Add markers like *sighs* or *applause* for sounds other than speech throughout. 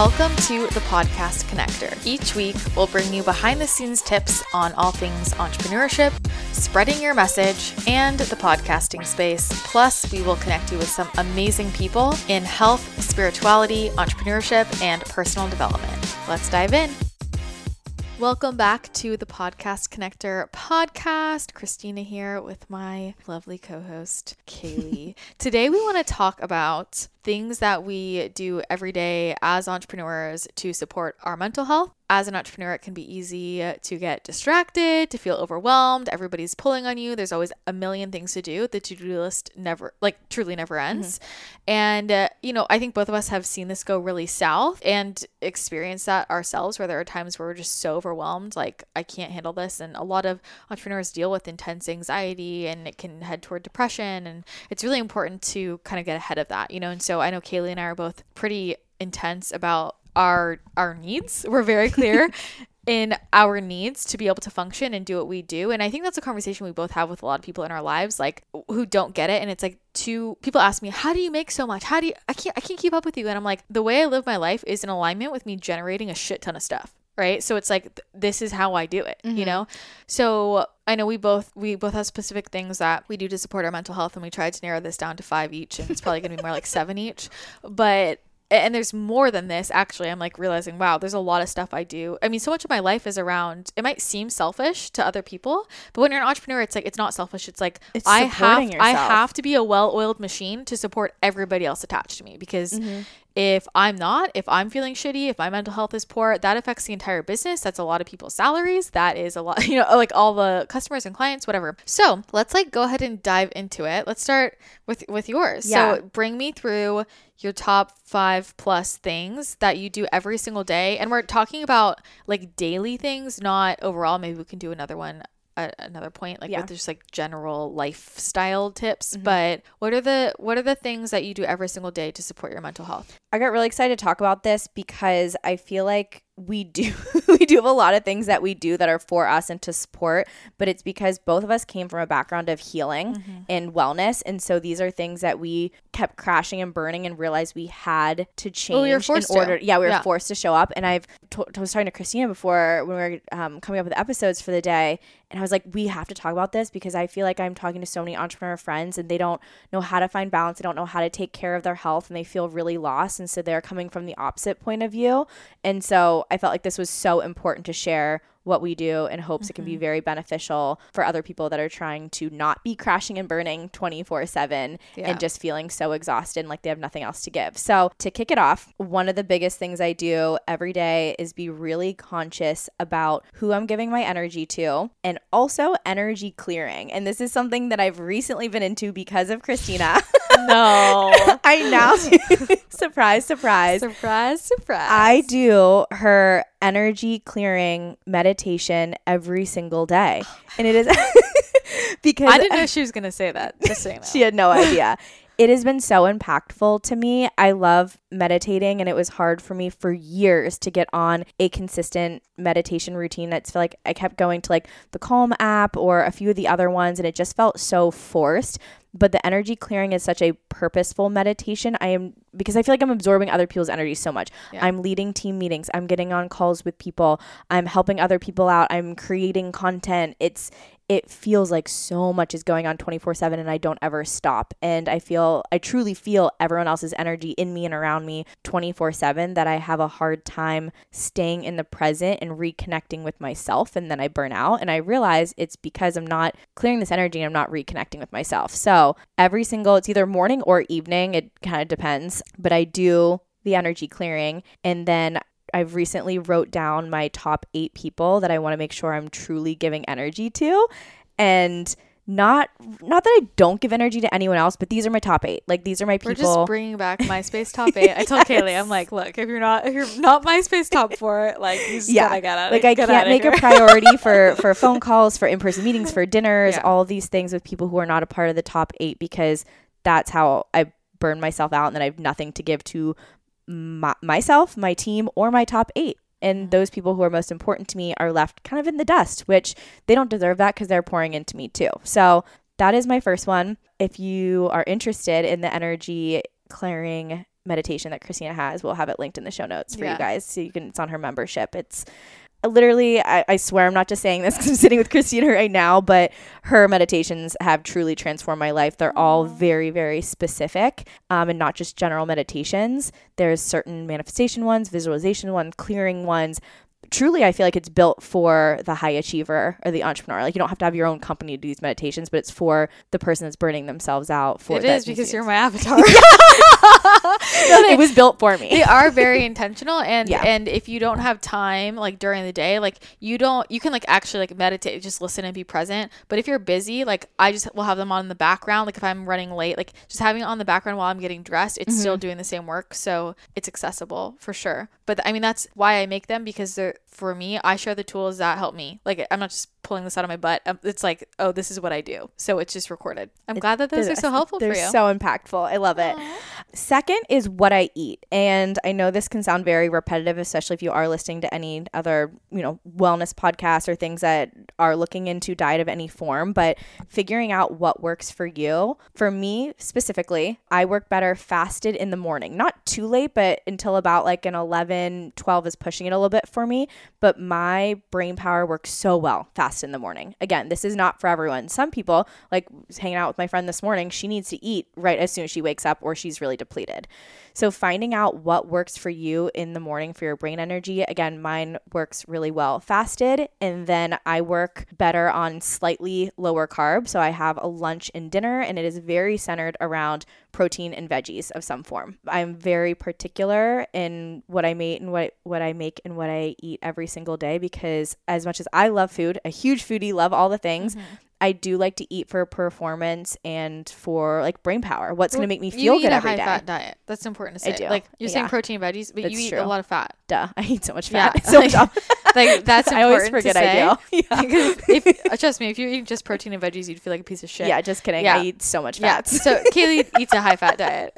Welcome to the Podcast Connector. Each week, we'll bring you behind the scenes tips on all things entrepreneurship, spreading your message, and the podcasting space. Plus, we will connect you with some amazing people in health, spirituality, entrepreneurship, and personal development. Let's dive in. Welcome back to the Podcast Connector podcast. Christina here with my lovely co host, Kayleigh. *laughs* Today, we want to talk about things that we do every day as entrepreneurs to support our mental health. As an entrepreneur, it can be easy to get distracted, to feel overwhelmed. Everybody's pulling on you. There's always a million things to do. The to do list never, like, truly never ends. Mm-hmm. And, uh, you know, I think both of us have seen this go really south and experienced that ourselves, where there are times where we're just so overwhelmed, like, I can't handle this. And a lot of entrepreneurs deal with intense anxiety and it can head toward depression. And it's really important to kind of get ahead of that, you know? And so so I know Kayleigh and I are both pretty intense about our our needs. We're very clear *laughs* in our needs to be able to function and do what we do. And I think that's a conversation we both have with a lot of people in our lives, like who don't get it. And it's like two people ask me, How do you make so much? How do you I can't I can't keep up with you? And I'm like, the way I live my life is in alignment with me generating a shit ton of stuff right so it's like th- this is how i do it mm-hmm. you know so i know we both we both have specific things that we do to support our mental health and we tried to narrow this down to five each and it's probably going to be more like seven each but and there's more than this actually i'm like realizing wow there's a lot of stuff i do i mean so much of my life is around it might seem selfish to other people but when you're an entrepreneur it's like it's not selfish it's like it's i have yourself. i have to be a well-oiled machine to support everybody else attached to me because mm-hmm. If I'm not, if I'm feeling shitty, if my mental health is poor, that affects the entire business. That's a lot of people's salaries. That is a lot, *laughs* you know, like all the customers and clients, whatever. So let's like go ahead and dive into it. Let's start with with yours. Yeah. So bring me through your top five plus things that you do every single day. And we're talking about like daily things, not overall. Maybe we can do another one a, another point like yeah. with just like general lifestyle tips mm-hmm. but what are the what are the things that you do every single day to support your mental health i got really excited to talk about this because i feel like we do *laughs* we do have a lot of things that we do that are for us and to support but it's because both of us came from a background of healing mm-hmm. and wellness and so these are things that we kept crashing and burning and realized we had to change well, we were forced in order to. yeah we were yeah. forced to show up and i've t- I was talking to christina before when we were um, coming up with episodes for the day and i was like we have to talk about this because i feel like i'm talking to so many entrepreneur friends and they don't know how to find balance they don't know how to take care of their health and they feel really lost and so they're coming from the opposite point of view and so I felt like this was so important to share what we do in hopes mm-hmm. it can be mm-hmm. very beneficial for other people that are trying to not be crashing and burning 24 7 and just feeling so exhausted and like they have nothing else to give. So, to kick it off, one of the biggest things I do every day is be really conscious about who I'm giving my energy to and also energy clearing. And this is something that I've recently been into because of Christina. *laughs* no. *laughs* I now *laughs* surprise, surprise. Surprise, surprise. I do her energy clearing meditation every single day. And it is *laughs* because I didn't know she was going to say that. Just saying *laughs* that. she had no *laughs* idea. it has been so impactful to me. I love meditating and it was hard for me for years to get on a consistent meditation routine. It's like I kept going to like the Calm app or a few of the other ones and it just felt so forced but the energy clearing is such a purposeful meditation. I am because I feel like I'm absorbing other people's energy so much. Yeah. I'm leading team meetings, I'm getting on calls with people, I'm helping other people out, I'm creating content. It's it feels like so much is going on 24/7 and I don't ever stop. And I feel I truly feel everyone else's energy in me and around me 24/7 that I have a hard time staying in the present and reconnecting with myself and then I burn out and I realize it's because I'm not clearing this energy and I'm not reconnecting with myself. So, every single it's either morning or evening, it kind of depends, but I do the energy clearing and then I've recently wrote down my top 8 people that I want to make sure I'm truly giving energy to and not not that I don't give energy to anyone else, but these are my top eight. Like these are my people. We're just bringing back *laughs* MySpace top eight. I told yes. Kayleigh, I'm like, look, if you're not if you're not MySpace top four, like you just yeah. gotta get out. Like I can't make a priority for *laughs* for phone calls, for in person meetings, for dinners, yeah. all these things with people who are not a part of the top eight because that's how I burn myself out and then I have nothing to give to my, myself, my team, or my top eight. And those people who are most important to me are left kind of in the dust, which they don't deserve that because they're pouring into me too. So that is my first one. If you are interested in the energy clearing meditation that Christina has. We'll have it linked in the show notes for Yeah. you guys. So you can, it's on her membership. It's literally, I, I swear I'm not just saying this *laughs* because I'm sitting with Christina right now, but her meditations have truly transformed my life. They're all very, very specific um, and not just general meditations. There's certain manifestation ones, visualization ones, clearing ones. Truly, I feel like it's built for the high achiever or the entrepreneur. Like, you don't have to have your own company to do these meditations, but it's for the person that's burning themselves out. For It is because you're my *laughs* avatar. it was built for me. they are very *laughs* intentional and Yeah. and if you don't have time like during the day like you don't you can like actually like meditate just listen and be present but if you're busy like i just will have them on in the background like if i'm running late like just having it on the background while i'm getting dressed it's still Mm-hmm. doing the same work so it's accessible for sure but th- i mean that's why i make them because they're it for me i share the tools that help me like i'm not just pulling this out of my butt Um, it's like oh this is what i do so it's just recorded i'm glad that those are so helpful They're for you so impactful. I love it. Second is what I eat. And I know this can sound very repetitive, especially if you are listening to any other, you know, wellness podcasts or things that are looking into diet of any form, but figuring out what works for you. For me specifically, I work better fasted in the morning. Not too late, but until about like an 11, 12 is pushing it a little bit for me. But my brain power works so well fast in the morning. Again, this is not for everyone. Some people, like hanging out with my friend this morning, she needs to eat right as soon as she wakes up or she's really depleted. So finding out what works for you in the morning for your brain energy. Again, mine works really well fasted and then I work better on slightly lower carbs. So I have a lunch and dinner and it is very centered around protein and veggies of some form. I'm very particular in what I make and what what I make and what I eat every single day because as much as I love food, a huge foodie, love all the things, mm-hmm. I do like to eat for performance and for like brain power. What's going to make me feel good every day? you eat a high fat diet that's important to say I do. like you're saying protein and veggies but That's you eat true. a lot of fat Duh, *laughs* I eat so much fat. Yeah, *laughs* so *laughs* much like- that's important I always to forget say. I do. Yeah. if uh, trust me, if you eat just protein and veggies, you'd feel like a piece of shit. yeah, just kidding. Yeah. I eat so much yeah. fat. So Kayleigh eats a high fat diet.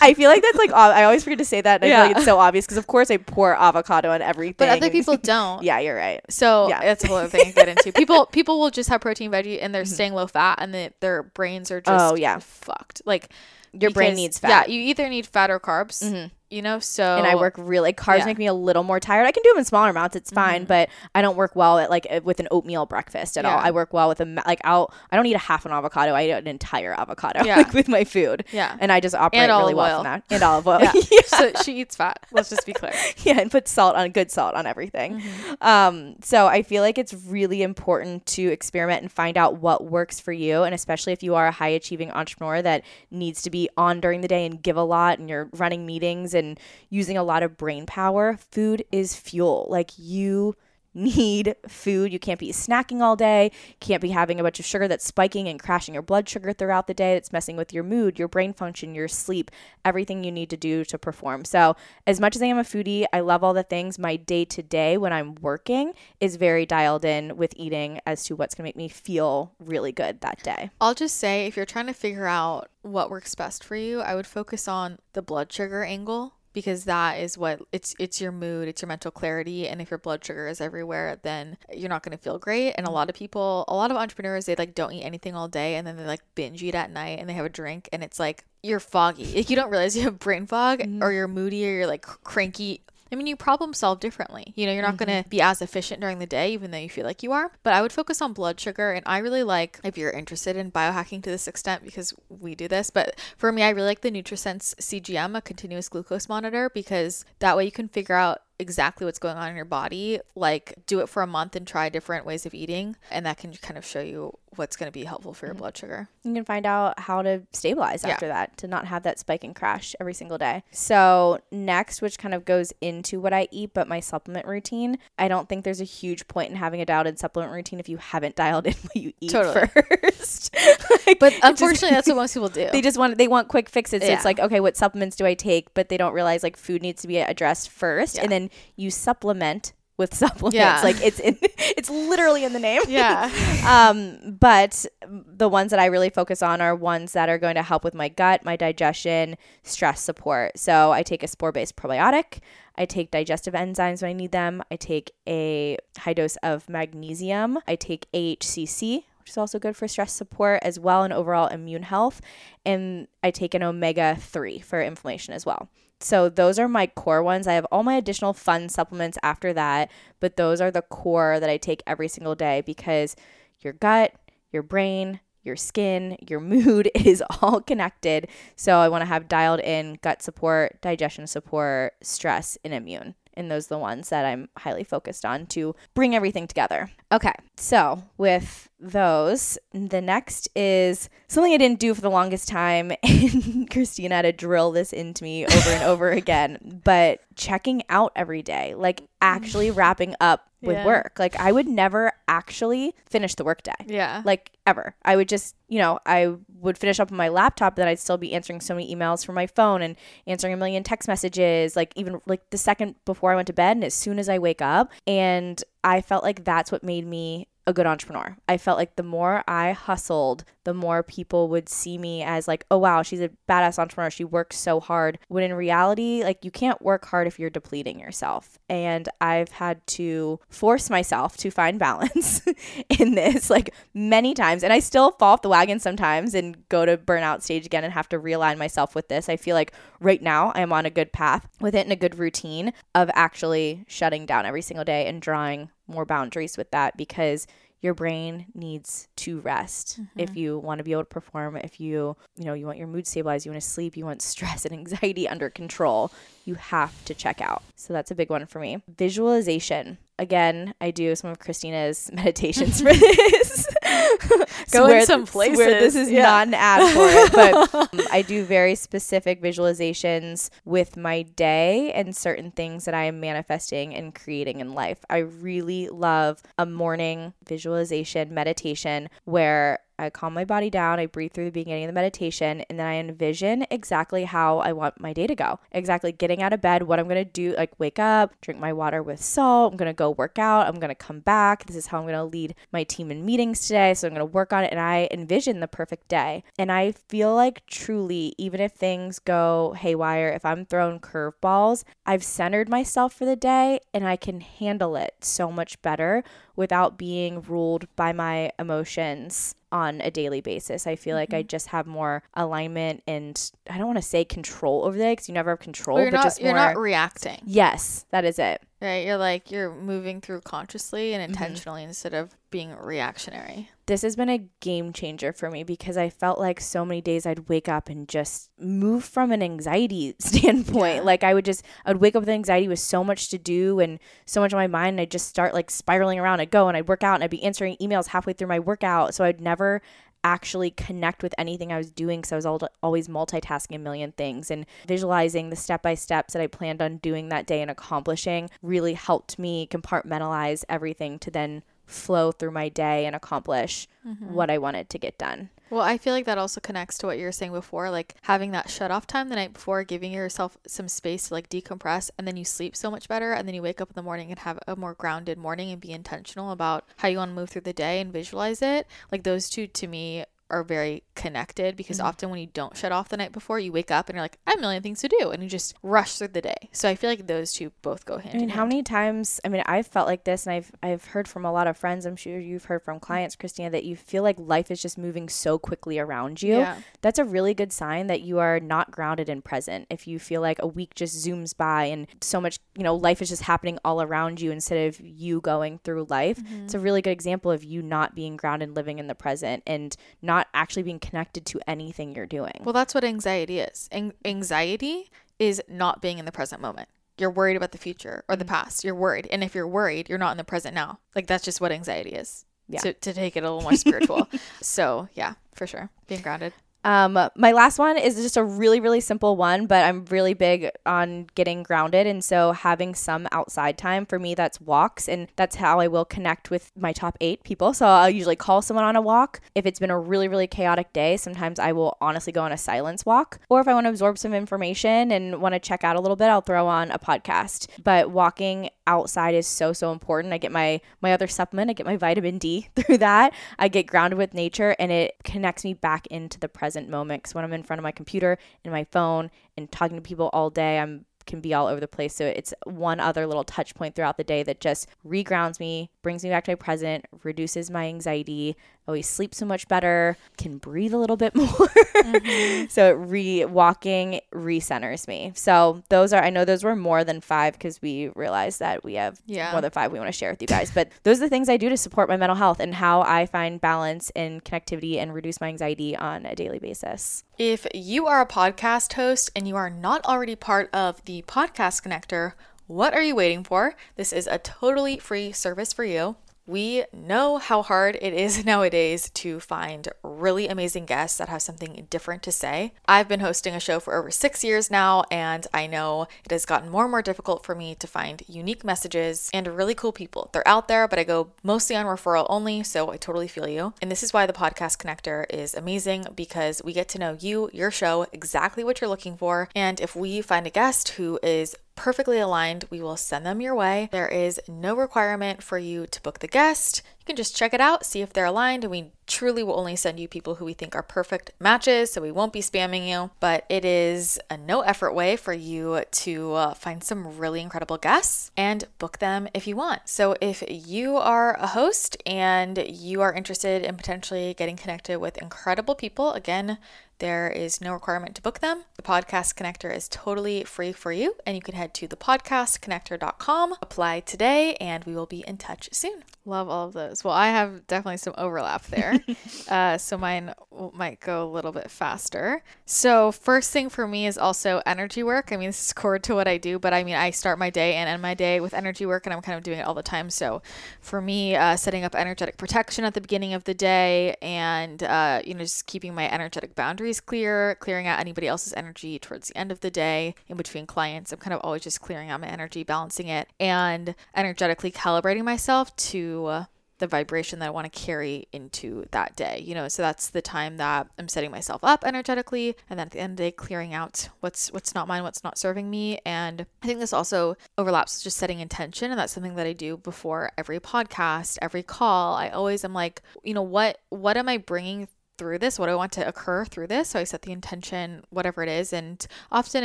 I feel like that's like I always forget to say that. And I feel like it's so obvious because of course I pour avocado on everything. but other people don't. yeah, you're right. So Yeah. that's a whole other thing to get into. People people will just have protein veggie and they're staying low fat and they, their brains are just Mm-hmm. Oh, yeah. fucked. Like Your brain needs fat. Mm-hmm. Yeah, you either need fat or carbs. You know, so and I work really carbs Yeah. make me a little more tired. I can do them in smaller amounts, it's fine, but I don't work well at like with an oatmeal breakfast at all. I work well with a like I'll I don't eat a half an avocado. I eat an entire avocado Yeah. *laughs* like with my food. Yeah. and I just operate And really well oil. from that. And olive oil. *laughs* Yeah. *laughs* Yeah. so she eats fat. Let's just be clear. yeah, and put salt on good salt on everything. Um, so I feel like it's really important to experiment and find out what works for you, and especially if you are a high achieving entrepreneur that needs to be on during the day and give a lot, and you're running meetings and using a lot of brain power. Food is fuel. Like you need food. You can't be snacking all day. Can't be having a bunch of sugar that's spiking and crashing your blood sugar throughout the day. That's messing with your mood, your brain function, your sleep, everything you need to do to perform. So, as much as I am a foodie, I love all the things. My day to day when I'm working is very dialed in with eating as to what's going to make me feel really good that day. I'll just say if you're trying to figure out what works best for you, I would focus on the blood sugar angle because that is what it's it's your mood, it's your mental clarity and if your blood sugar is everywhere, then you're not going to feel great. And a lot of people, a lot of entrepreneurs they like don't eat anything all day and then they like binge eat at night and they have a drink and it's like you're foggy. Like *laughs* you don't realize you have brain fog or mm-hmm. you're moody or you're like cranky I mean, you problem solve differently. You know, you're not going to mm-hmm. be as efficient during the day, even though you feel like you are. But I would focus on blood sugar. And I really like, if you're interested in biohacking to this extent, because we do this, but for me, I really like the NutriSense CGM, a continuous glucose monitor, because that way you can figure out exactly what's going on in your body. Like, do it for a month and try different ways of eating. And that can kind of show you what's going to be helpful for your mm-hmm. blood sugar. You can find out how to stabilize Yeah. after that to not have that spike and crash every single day. So, next, which kind of goes into what I eat, but my supplement routine, I don't think there's a huge point in having a dialed supplement routine if you haven't *laughs* dialed in what you eat Totally. first. *laughs* Like, But it just- unfortunately, that's what *laughs* most people do. they just want they want quick fixes. So Yeah. it's like, okay, what supplements do I take? But they don't realize like food needs to be addressed first, Yeah. and then you supplement with *laughs* supplements. Yeah. Like it's in, *laughs* it's literally in the name. yeah. *laughs* um, but the ones that I really focus on are ones that are going to help with my gut, my digestion, stress support. So I take a spore based probiotic. I take digestive enzymes when I need them. I take a high dose of magnesium. I take AHCC, which is also good for stress support as well and overall immune health. And I take an omega 3 for inflammation as well. So those are my core ones. I have all my additional fun supplements after that, but those are the core that I take every single day because your gut, your brain, your skin, your *laughs* mood is all connected. So I want to have dialed in gut support, digestion support, stress, and immune. And those are the ones that I'm highly focused on to bring everything together. Okay, so with those, the next is something I didn't do for the longest time. *laughs* And Christina had to drill this into me over and over *laughs* again. But checking out every day, like actually *sighs* wrapping up with Yeah. work. Like I would never actually finish the workday Yeah. like ever. I would just, you know, I would finish up on my laptop, then I'd still be answering so many emails from my phone and answering a million text messages, like even like the second before I went to bed and as soon as I wake up. And I felt like that's what made me a good entrepreneur. I felt like the more I hustled, the more people would see me as like, oh wow, she's a badass entrepreneur. She works so hard. When in reality, like you can't work hard if you're depleting yourself. And I've had to force myself to find balance *laughs* in this like many times. And I still fall off the wagon sometimes and go to burnout stage again and have to realign myself with this. I feel like right now I am on a good path with it and a good routine of actually shutting down every single day and drawing more boundaries with that because your brain needs to rest if mm-hmm. you want to be able to perform if you you know you want your mood stabilized you want to sleep you want *laughs* stress and anxiety *laughs* under control you have to check out. So that's a big one for me. Visualization. Again i do some of christina's *laughs* meditations for this *laughs* Going some swear this is Yeah. not an ad for it but um, *laughs* i do very specific visualizations with my day and certain things that i am manifesting and creating in life i really love a morning visualization meditation where I calm my body down, I breathe through the beginning of the meditation, and then I envision exactly how I want my day to go. Exactly getting out of bed, what I'm gonna do, like wake up, drink my water with salt, I'm gonna go work out, I'm gonna come back. This is how I'm gonna lead my team in meetings today. So I'm gonna work on it and I envision the perfect day. And I feel like truly, even if things go haywire, if I'm thrown curveballs, I've centered myself for the day and I can handle it so much better without being ruled by my emotions on a daily basis. I feel like I mm-hmm. just have more alignment and I don't want to say control over that because you never have control, Well, you're but not just you're not reacting, yes, that is it. Right? You're like you're moving through consciously and Mm-hmm. intentionally instead of being reactionary. This has been a game changer for me because I felt like so many days I'd wake up and just move from an anxiety *laughs* standpoint. Yeah. Like I would just, I'd wake up with anxiety with so much to do and so much on my mind. And I'd just start like spiraling around. I'd go and I'd work out and I'd be answering emails halfway through my workout. So I'd never actually connect with anything I was doing because I was al- always multitasking a million things and visualizing the step by steps that I planned on doing that day and accomplishing really helped me compartmentalize everything to then flow through my day and accomplish mm-hmm. what I wanted to get done. Well, I feel like that also connects to what you were saying before, like having that shut off time the night before, giving yourself some space to like decompress, and then you sleep so much better, and then you wake up in the morning and have a more grounded morning and be intentional about how you want to move through the day and visualize it. Like those two to me are very connected because Mm-hmm. often when you don't shut off the night before, you wake up and you're like, I have a million things to do, and you just rush through the day. So I feel like those two both go hand I mean, in how hand. many times? I mean, I've felt like this, and I've I've heard from a lot of friends. I'm sure you've heard from clients, Christina, that you feel like life is just moving so quickly around you. Yeah. That's a really good sign that you are not grounded and present. If you feel like a week just zooms by and so much, you know, life is just happening all around you instead of you going through life, it's a really good example of you not being grounded, living in the present, and not actually being connected to anything you're doing. Well, that's what anxiety is. An- anxiety is not being in the present moment. You're worried about the future or the mm. past. You're worried. And if you're worried, you're not in the present now. Like that's just what anxiety is. Yeah. To, to take it a little more spiritual. *laughs* so, yeah, for sure. Being grounded. Um, my last one is just a really, really simple one, but I'm really big on getting grounded. And so having some outside time for me, that's walks. And that's how I will connect with my top eight people. So I'll usually call someone on a walk. If it's been a really, really chaotic day, sometimes I will honestly go on a silence walk. Or if I want to absorb some information and want to check out a little bit, I'll throw on a podcast. But walking outside is so, so important. I get my, my other supplement, I get my vitamin D *laughs* through that. I get grounded with nature and it connects me back into the present moment. Because when I'm in front of my computer and my phone and talking to people all day, I'm can be all over the place. So it's one other little touch point throughout the day that just regrounds me, brings me back to my present, reduces my anxiety, always sleep so much better, can breathe a little bit *laughs* more. Mm-hmm. so it re walking recenters me. So those are I know those were more than five because we realized that we have yeah. more than five we want to share with you guys. But those are the things I do to support my mental health and how I find balance and connectivity and reduce my anxiety on a daily basis. If you are a podcast host and you are not already part of the podcast connector, what are you waiting for? This is a totally free service for you. We know how hard it is *laughs* nowadays to find really amazing guests that have something different to say. I've been hosting a show for over six years now, and I know it has gotten more and more difficult for me to find unique messages and really cool people. They're out there, but I go mostly on referral only, so I totally feel you. And this is why the podcast connector is amazing because we get to know you, your show, exactly what you're looking for. And if we find a guest who is perfectly aligned, we will send them your way. There is no requirement for you to book the guest. You can just check it out, see if they're aligned, and we truly will only send you people who we think are perfect matches, so we won't be spamming you. But it is a no effort way for you to uh, find some really incredible guests and book them if you want. So if you are a host and you are interested in potentially getting connected with incredible people, again, there is no requirement to book them. The podcast connector is totally free for you, and you can head to thepodcastconnector.com, apply today, and we will be in touch soon. Love all of those. Well, I have definitely some overlap there. *laughs* uh, so mine might go a little bit faster. So, first thing for me is also energy work. I mean, this is core to what I do, but I mean, I start my day and end my day with energy work, and I'm kind of doing it all the time. So, for me, uh, setting up energetic protection at the beginning of the day and, uh, you know, just keeping my energetic boundaries clear, clearing out anybody else's energy towards the end of the day in between clients. I'm kind of always just clearing out my energy, balancing it, and energetically calibrating myself to the vibration that I want to carry into that day. You know, so that's the time that I'm setting myself up energetically and then at the end of the day clearing out what's what's not mine, what's not serving me. And I think this also overlaps with just setting intention and that's something that I do before every podcast, every call. I always am like, you know, what what am I bringing through this what i want to occur through this so i set the intention whatever it is and often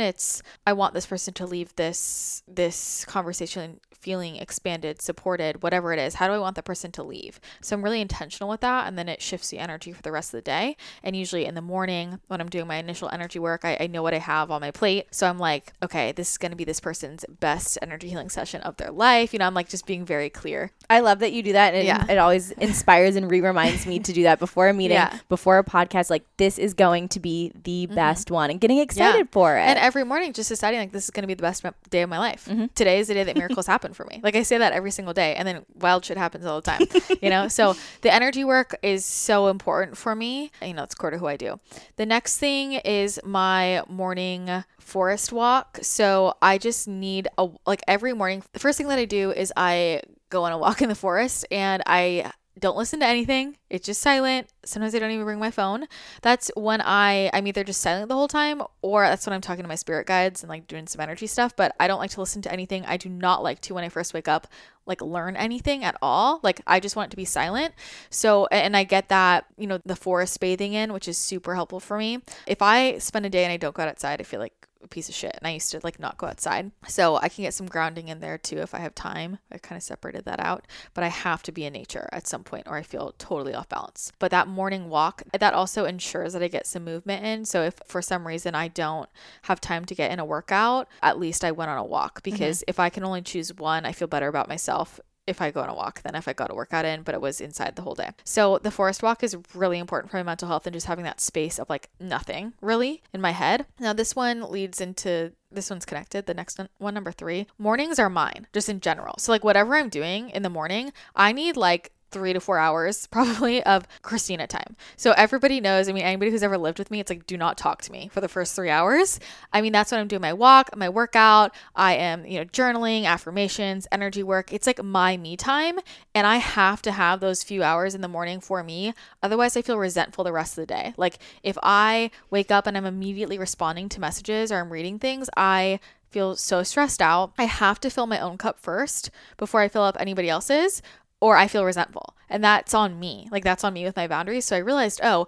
it's i want this person to leave this this conversation feeling expanded, supported, whatever it is. How do I want the person to leave? So I'm really intentional with that. And then it shifts the energy for the rest of the day. And usually in the morning, when I'm doing my initial energy work, I, I know what I have on my plate. So I'm like, okay, this is going to be this person's best energy healing session of their life. You know, I'm like just being very clear. I love that you do that. And yeah. it, it always inspires and re reminds me to do that before a *laughs* meeting, yeah. before a podcast. Like, this is going to be the mm-hmm. best one and getting excited yeah. for it. And every morning, just deciding, like, this is going to be the best day of my life. Mm-hmm. Today is the day that *laughs* miracles happen happen for me. Like I say that every single day, and then wild shit happens all the time, *laughs* you know? So the energy work is so important for me. You know, it's core to who I do. The next thing is my morning forest walk. So I just need a, like every morning, the first thing that I do is I go on a walk in the forest and I don't listen to anything. It's just silent. Sometimes I don't even bring my phone. That's when I I'm either just silent the whole time or that's when I'm talking to my spirit guides and like doing some energy stuff, but I don't like to listen to anything. I do not like to when I first wake up like learn anything at all. Like I just want it to be silent. So and I get that, you know, the forest bathing in, which is super helpful for me. If I spend a day and I don't go outside, I feel like a piece of shit and I used to like not go outside. So I can get some grounding in there too if I have time. I kind of separated that out, but I have to be in nature at some point or I feel totally off balance. But that morning walk, that also ensures that I get some movement in. So if for some reason I don't have time to get in a workout, at least I went on a walk because mm-hmm. if I can only choose one, I feel better about myself if I go on a walk than if I got a workout in, but it was inside the whole day. So the forest walk is really important for my mental health and just having that space of like nothing really in my head. Now this one leads into this one's connected. The next one, one number three, mornings are mine, just in general. So, like, whatever I'm doing in the morning, I need like three to four hours *laughs* probably of Christina time. So everybody knows, I mean, anybody who's ever lived with me, it's like, do not talk to me for the first three hours. I mean, that's when I'm doing my walk, my workout. I am, you know, journaling, affirmations, energy work. It's like my me time. And I have to have those few hours in the morning for me. Otherwise, I feel resentful the rest of the day. Like if I wake up and I'm immediately responding to messages or I'm reading things, I feel so stressed out. I have to fill my own cup first before I fill up anybody else's or I feel resentful. And that's on me. Like that's on me with my boundaries. So I realized, oh,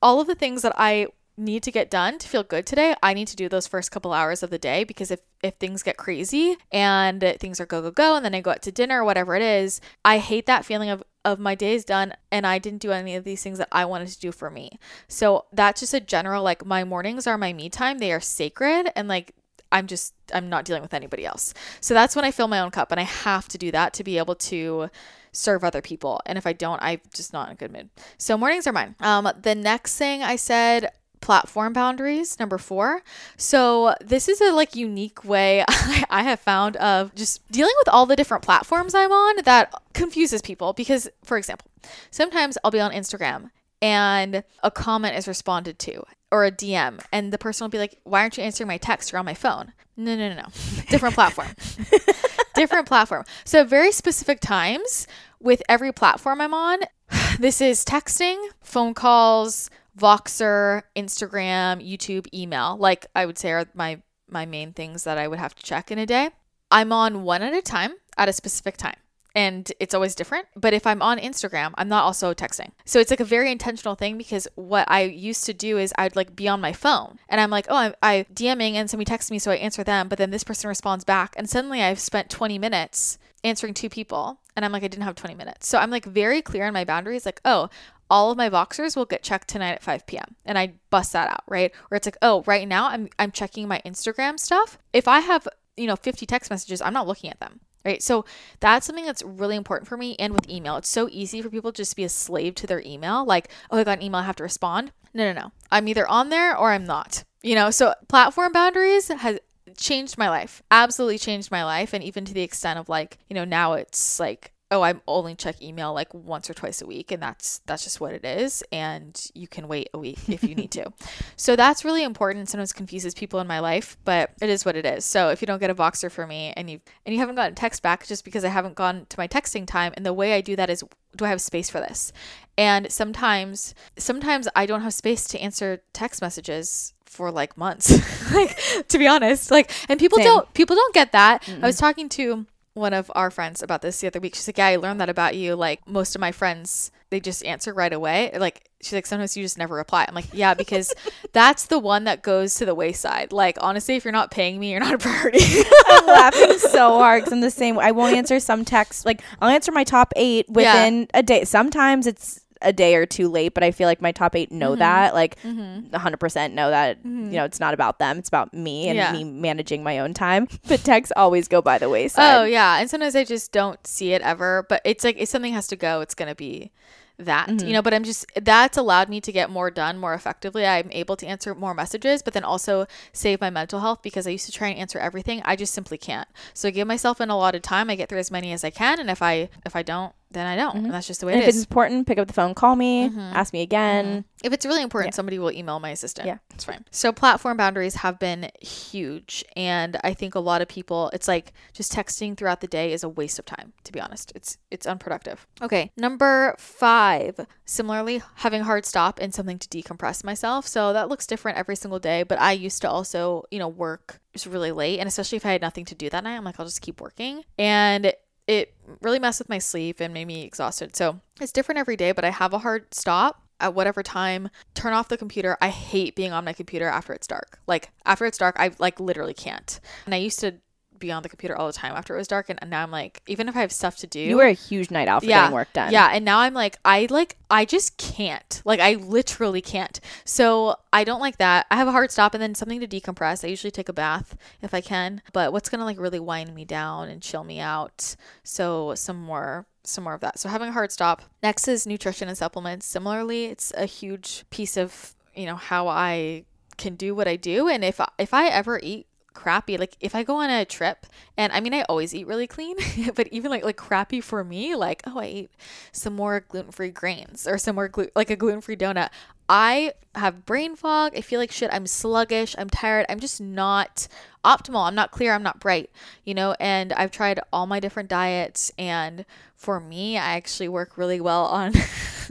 all of the things that I need to get done to feel good today, I need to do those first couple hours of the day because if if things get crazy and things are go go go and then I go out to dinner or whatever it is, I hate that feeling of of my day is done and I didn't do any of these things that I wanted to do for me. So that's just a general like my mornings are my me time. They are sacred and like I'm just I'm not dealing with anybody else. So that's when I fill my own cup and I have to do that to be able to serve other people. And if I don't, I'm just not in a good mood. So mornings are mine. Um the next thing I said platform boundaries number four so this is a like unique way *laughs* i have found of just dealing with all the different platforms i'm on that confuses people because for example sometimes i'll be on instagram and a comment is responded to or a dm and the person will be like why aren't you answering my text you're on my phone no no no no *laughs* different platform *laughs* different platform so very specific times with every platform i'm on *sighs* this is texting phone calls Voxer, Instagram, YouTube, email, like I would say are my my main things that I would have to check in a day. I'm on one at a time at a specific time. And it's always different. But if I'm on Instagram, I'm not also texting. So it's like a very intentional thing because what I used to do is I'd like be on my phone and I'm like, oh, I'm I DMing and somebody texts me, so I answer them. But then this person responds back. And suddenly I've spent 20 minutes answering two people and I'm like, I didn't have 20 minutes. So I'm like very clear on my boundaries, like, oh, all of my Voxers will get checked tonight at 5 p.m. And I bust that out, right? Or it's like, oh, right now I'm I'm checking my Instagram stuff. If I have, you know, 50 text messages, I'm not looking at them. Right. So that's something that's really important for me. And with email, it's so easy for people to just be a slave to their email. Like, oh, I got an email, I have to respond. No, no, no. I'm either on there or I'm not. You know, so platform boundaries has changed my life. Absolutely changed my life. And even to the extent of like, you know, now it's like oh i'm only check email like once or twice a week and that's that's just what it is and you can wait a week if you need to. *laughs* So that's really important sometimes confuses people in my life but it is what it is. So if you don't get a Voxer for me and you and you haven't gotten text back just because i haven't gone to my texting time and the way i do that is do i have space for this? And sometimes sometimes i don't have space to answer text messages for like months. *laughs* Like to be honest like and people Same. don't people don't get that. Mm-mm. i was talking to one of our friends about this the other week. She's like, Yeah, I learned that about you. Like, most of my friends, they just answer right away. Like, she's like, Sometimes you just never reply. I'm like, Yeah, because *laughs* that's the one that goes to the wayside. Like, honestly, if you're not paying me, you're not a priority. I'm *laughs* laughing so hard because I'm the same. I won't answer some texts. Like, I'll answer my top eight within yeah. a day. Sometimes it's a day or two late, but I feel like my top eight know mm-hmm. that. Like, mm-hmm. 100% know that, mm-hmm. you know, it's not about them. It's about me and yeah. me managing my own time. *laughs* But texts always go by the wayside. Oh, yeah. And sometimes I just don't see it ever. But it's like, if something has to go, it's going to be that mm-hmm. you know but i'm just that's allowed me to get more done more effectively i'm able to answer more messages but then also save my mental health because i used to try and answer everything i just simply can't so I give myself an allotted time i get through as many as i can and if i if i don't then I don't. Mm-hmm. And that's just the way it if is. it's important, pick up the phone, call me, mm-hmm. ask me again. Mm-hmm. If it's really important, yeah. somebody will email my assistant. Yeah. It's fine. So platform boundaries have been huge. And I think a lot of people, it's like just texting throughout the day is a waste of time, to be honest. It's it's unproductive. Okay. Number five, similarly, having hard stop and something to decompress myself. So that looks different every single day. But I used to also, you know, work just really late. And especially if I had nothing to do that night, I'm like, I'll just keep working. And it really messed with my sleep and made me exhausted. So it's different every day, but I have a hard stop at whatever time, turn off the computer. I hate being on my computer after it's dark. Like after it's dark, I like literally can't. And I used to be on the computer all the time after it was dark and, and now I'm like even if I have stuff to do You were a huge night out for yeah, getting work done. Yeah, and now I'm like I like I just can't. Like I literally can't. So I don't like that. I have a hard stop and then something to decompress. I usually take a bath if I can. But what's gonna like really wind me down and chill me out. So some more some more of that. So having a hard stop. Next is nutrition and supplements. Similarly, it's a huge piece of, you know, how I can do what I do and if if I ever eat crappy like if i go on a trip and i mean i always eat really clean *laughs* but even like like crappy for me like oh i ate some more gluten-free grains or some more glu- like a gluten-free donut. I have brain fog. I feel like shit. I'm sluggish. I'm tired. I'm just not optimal. I'm not clear. I'm not bright you know? And i've tried all my different diets and for me i actually work really well on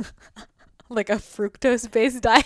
*laughs* like a fructose based *laughs* diet.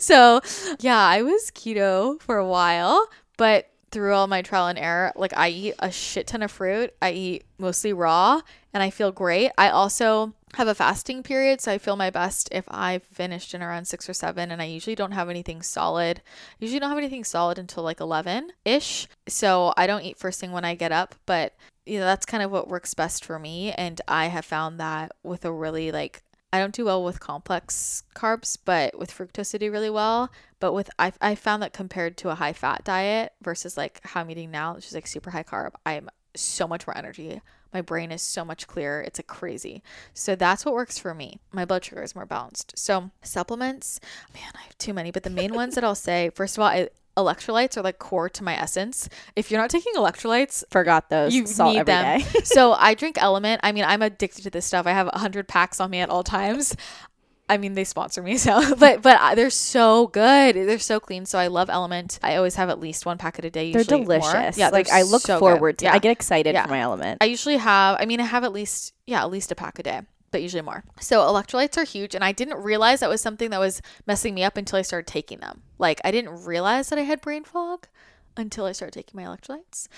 so, yeah, I was keto for a while, but through all my trial and error, like I eat a shit ton of fruit. I eat mostly raw and I feel great. I also have a fasting period, so I feel my best if I've finished in around six or seven, and I usually don't have anything solid. I usually don't have anything solid until like 11 ish. So I don't eat first thing when I get up, but you know, that's kind of what works best for me. And I have found that with a really like, I don't do well with complex carbs, but with fructose I do really well. But with, I, I found that compared to a high fat diet versus like how I'm eating now, which is like super high carb, I'm so much more energy my brain is so much clearer. It's a crazy. So that's what works for me. My blood sugar is more balanced. So supplements, man, I have too many, but the main ones that I'll say, first of all, I, electrolytes are like core to my essence. If you're not taking electrolytes, forgot those. You Salt need them. *laughs* so *laughs* I drink Element. I mean, I'm addicted to this stuff. I have 100 packs on me at all times. I mean, they sponsor me, *laughs* so but but uh, they're so good. They're so clean. So I love Element. I always have at least one packet a day. They're delicious. More. Yeah, like I look so forward good. to. Yeah. I get excited yeah. for my Element. I usually have. I mean, I have at least yeah, at least a pack a day but usually more. So electrolytes are huge and I didn't realize that was something that was messing me up until I started taking them. Like I didn't realize that I had brain fog until I started taking my electrolytes.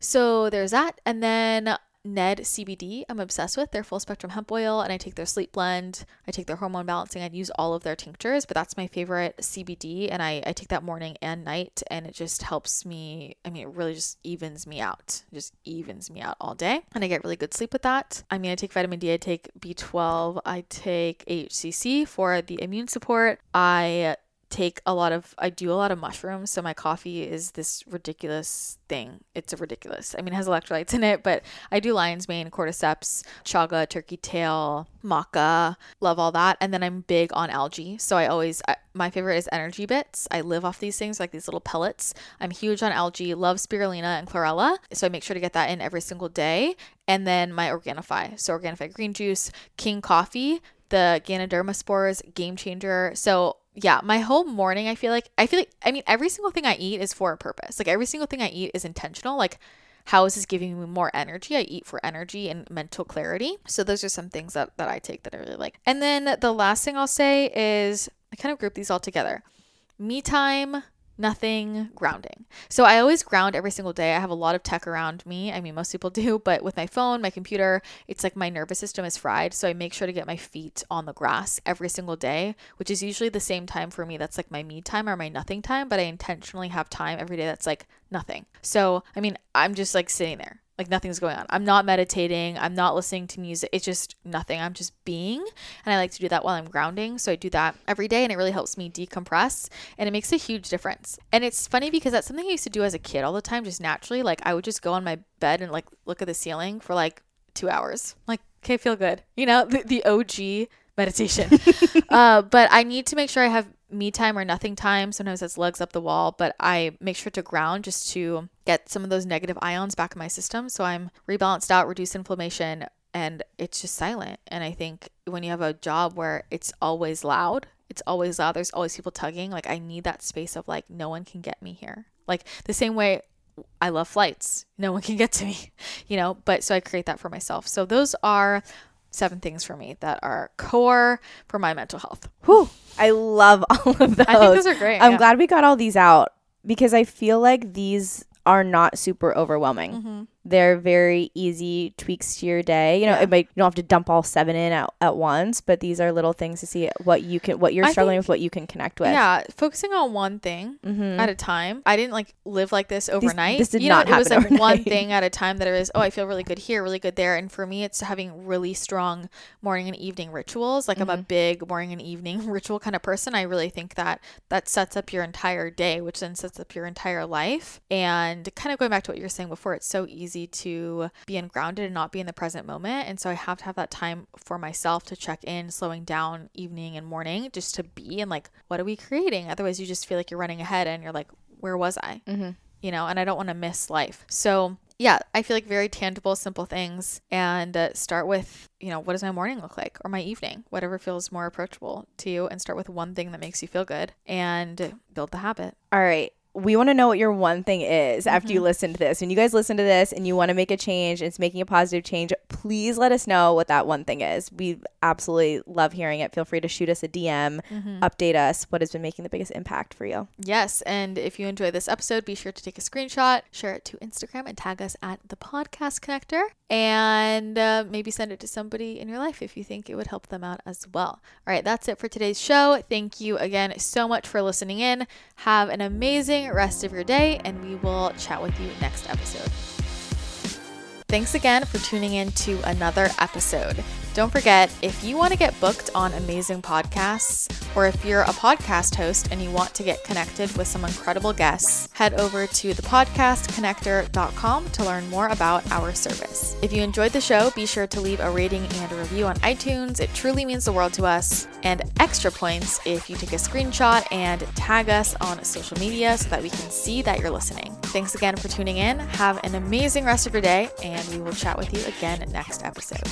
So there's that and then Ned CBD, I'm obsessed with their full spectrum hemp oil, and I take their sleep blend. I take their hormone balancing. I use all of their tinctures, but that's my favorite CBD, and I, I take that morning and night, and it just helps me. I mean, it really just evens me out, it just evens me out all day, and I get really good sleep with that. I mean, I take vitamin D, I take B12, I take HCC for the immune support. I take a lot of I do a lot of mushrooms, so my coffee is this ridiculous thing. It's a ridiculous. I mean, it has electrolytes in it, but I do lion's mane, cordyceps, chaga, turkey tail, maca, love all that. And then I'm big on algae, so I always I, my favorite is energy bits. I live off these things like these little pellets. I'm huge on algae, love spirulina and chlorella, so I make sure to get that in every single day. And then my Organifi, so Organifi green juice, King coffee, the Ganoderma spores, game changer. So yeah, my whole morning, I feel like, I feel like, I mean, every single thing I eat is for a purpose. Like, every single thing I eat is intentional. Like, how is this giving me more energy? I eat for energy and mental clarity. So, those are some things that, that I take that I really like. And then the last thing I'll say is I kind of group these all together me time, nothing grounding. So I always ground every single day. I have a lot of tech around me. I mean, most people *laughs* do, but with my phone, my computer, it's like my nervous system is fried. So I make sure to get my feet on the grass every single day, which is usually the same time for me. That's like my me time or my nothing time, but I intentionally have time every day that's like nothing. So, I mean, I'm just like sitting there like nothing's going on. I'm not meditating. I'm not listening to music. It's just nothing. I'm just being. And I like to do that while I'm grounding. So I do that every day and it really helps me decompress and it makes a huge difference. And it's funny because that's something I used to do as a kid all the time, just naturally. Like I would just go on my bed and like look at the ceiling for like two hours. Like, okay, feel good. You know, the, the OG meditation. *laughs* uh, but I need to make sure I have me time or nothing time. Sometimes that's legs up the wall, but I make sure to ground just to get some of those negative ions back in my system. So I'm rebalanced out, reduce inflammation, and it's just silent. And I think when you have a job where it's always loud, it's always loud, there's always people tugging, like I need that space of like, no one can get me here. Like the same way I love flights, no one can get to me, *laughs* you know, but so I create that for myself. So those are seven things for me that are core for my mental health. Whew. I love *laughs* all of those. I think those are great. I'm yeah. glad we got all these out because I feel like these are not super overwhelming. Mm-hmm. They're very easy tweaks to your day. You know, yeah. it might you don't have to dump all seven in at, at once, but these are little things to see what you can what you're I struggling think, with, what you can connect with. Yeah, focusing on one thing mm-hmm. at a time. I didn't like live like this overnight. This, this did you not know, happen. It was like one *laughs* thing at a time that it was, oh, I feel really good here, really good there. And for me it's having really strong morning and evening rituals. Like mm-hmm. I'm a mm-hmm. big morning and evening *laughs* ritual kind of person. I really think that that sets up your entire day, which then sets up your entire life. And kind of going back to what you were saying before, it's so easy to be ungrounded and not be in the present moment. And so I have to have that time for myself to check in, slowing down evening and morning just to be and like, what are we creating? Otherwise, you just feel like you're running ahead and you're like, where was I? Mm-hmm. You know, and I don't want to miss life. So yeah, I feel like very tangible, simple things and uh, start with, you know, what does my morning look like or my evening, whatever feels more approachable to you, and start with one thing that makes you feel good and build the habit. All right we want to know what your one thing is after Mm-hmm. you listen to this. When you guys listen to this and you want to make a change, and it's making a positive change, please let us know what that one thing is. We absolutely love hearing it. Feel free to shoot us a DM, Mm-hmm. update us what has been making the biggest impact for you. Yes, and if you enjoy this episode, be sure to take a screenshot, share it to Instagram, and tag us at the podcast connector, and uh, maybe send it to somebody in your life if you think it would help them out as well. All right, that's it for today's show. Thank you again so much for listening in. Have an rest of your day, and we will chat with you next episode. Thanks again for tuning in to another episode. Don't forget, if you want to get booked on amazing podcasts, or if you're a podcast host and you want to get connected with some incredible guests, head over to thepodcastconnector.com to learn more about our service. If you enjoyed the show, be sure to leave a rating and a review on iTunes. It truly means the world to us. And extra points if you take a screenshot and tag us on social media so that we can see that you're listening. Thanks again for tuning in. Have an amazing rest of your day, and we will chat with you again next episode.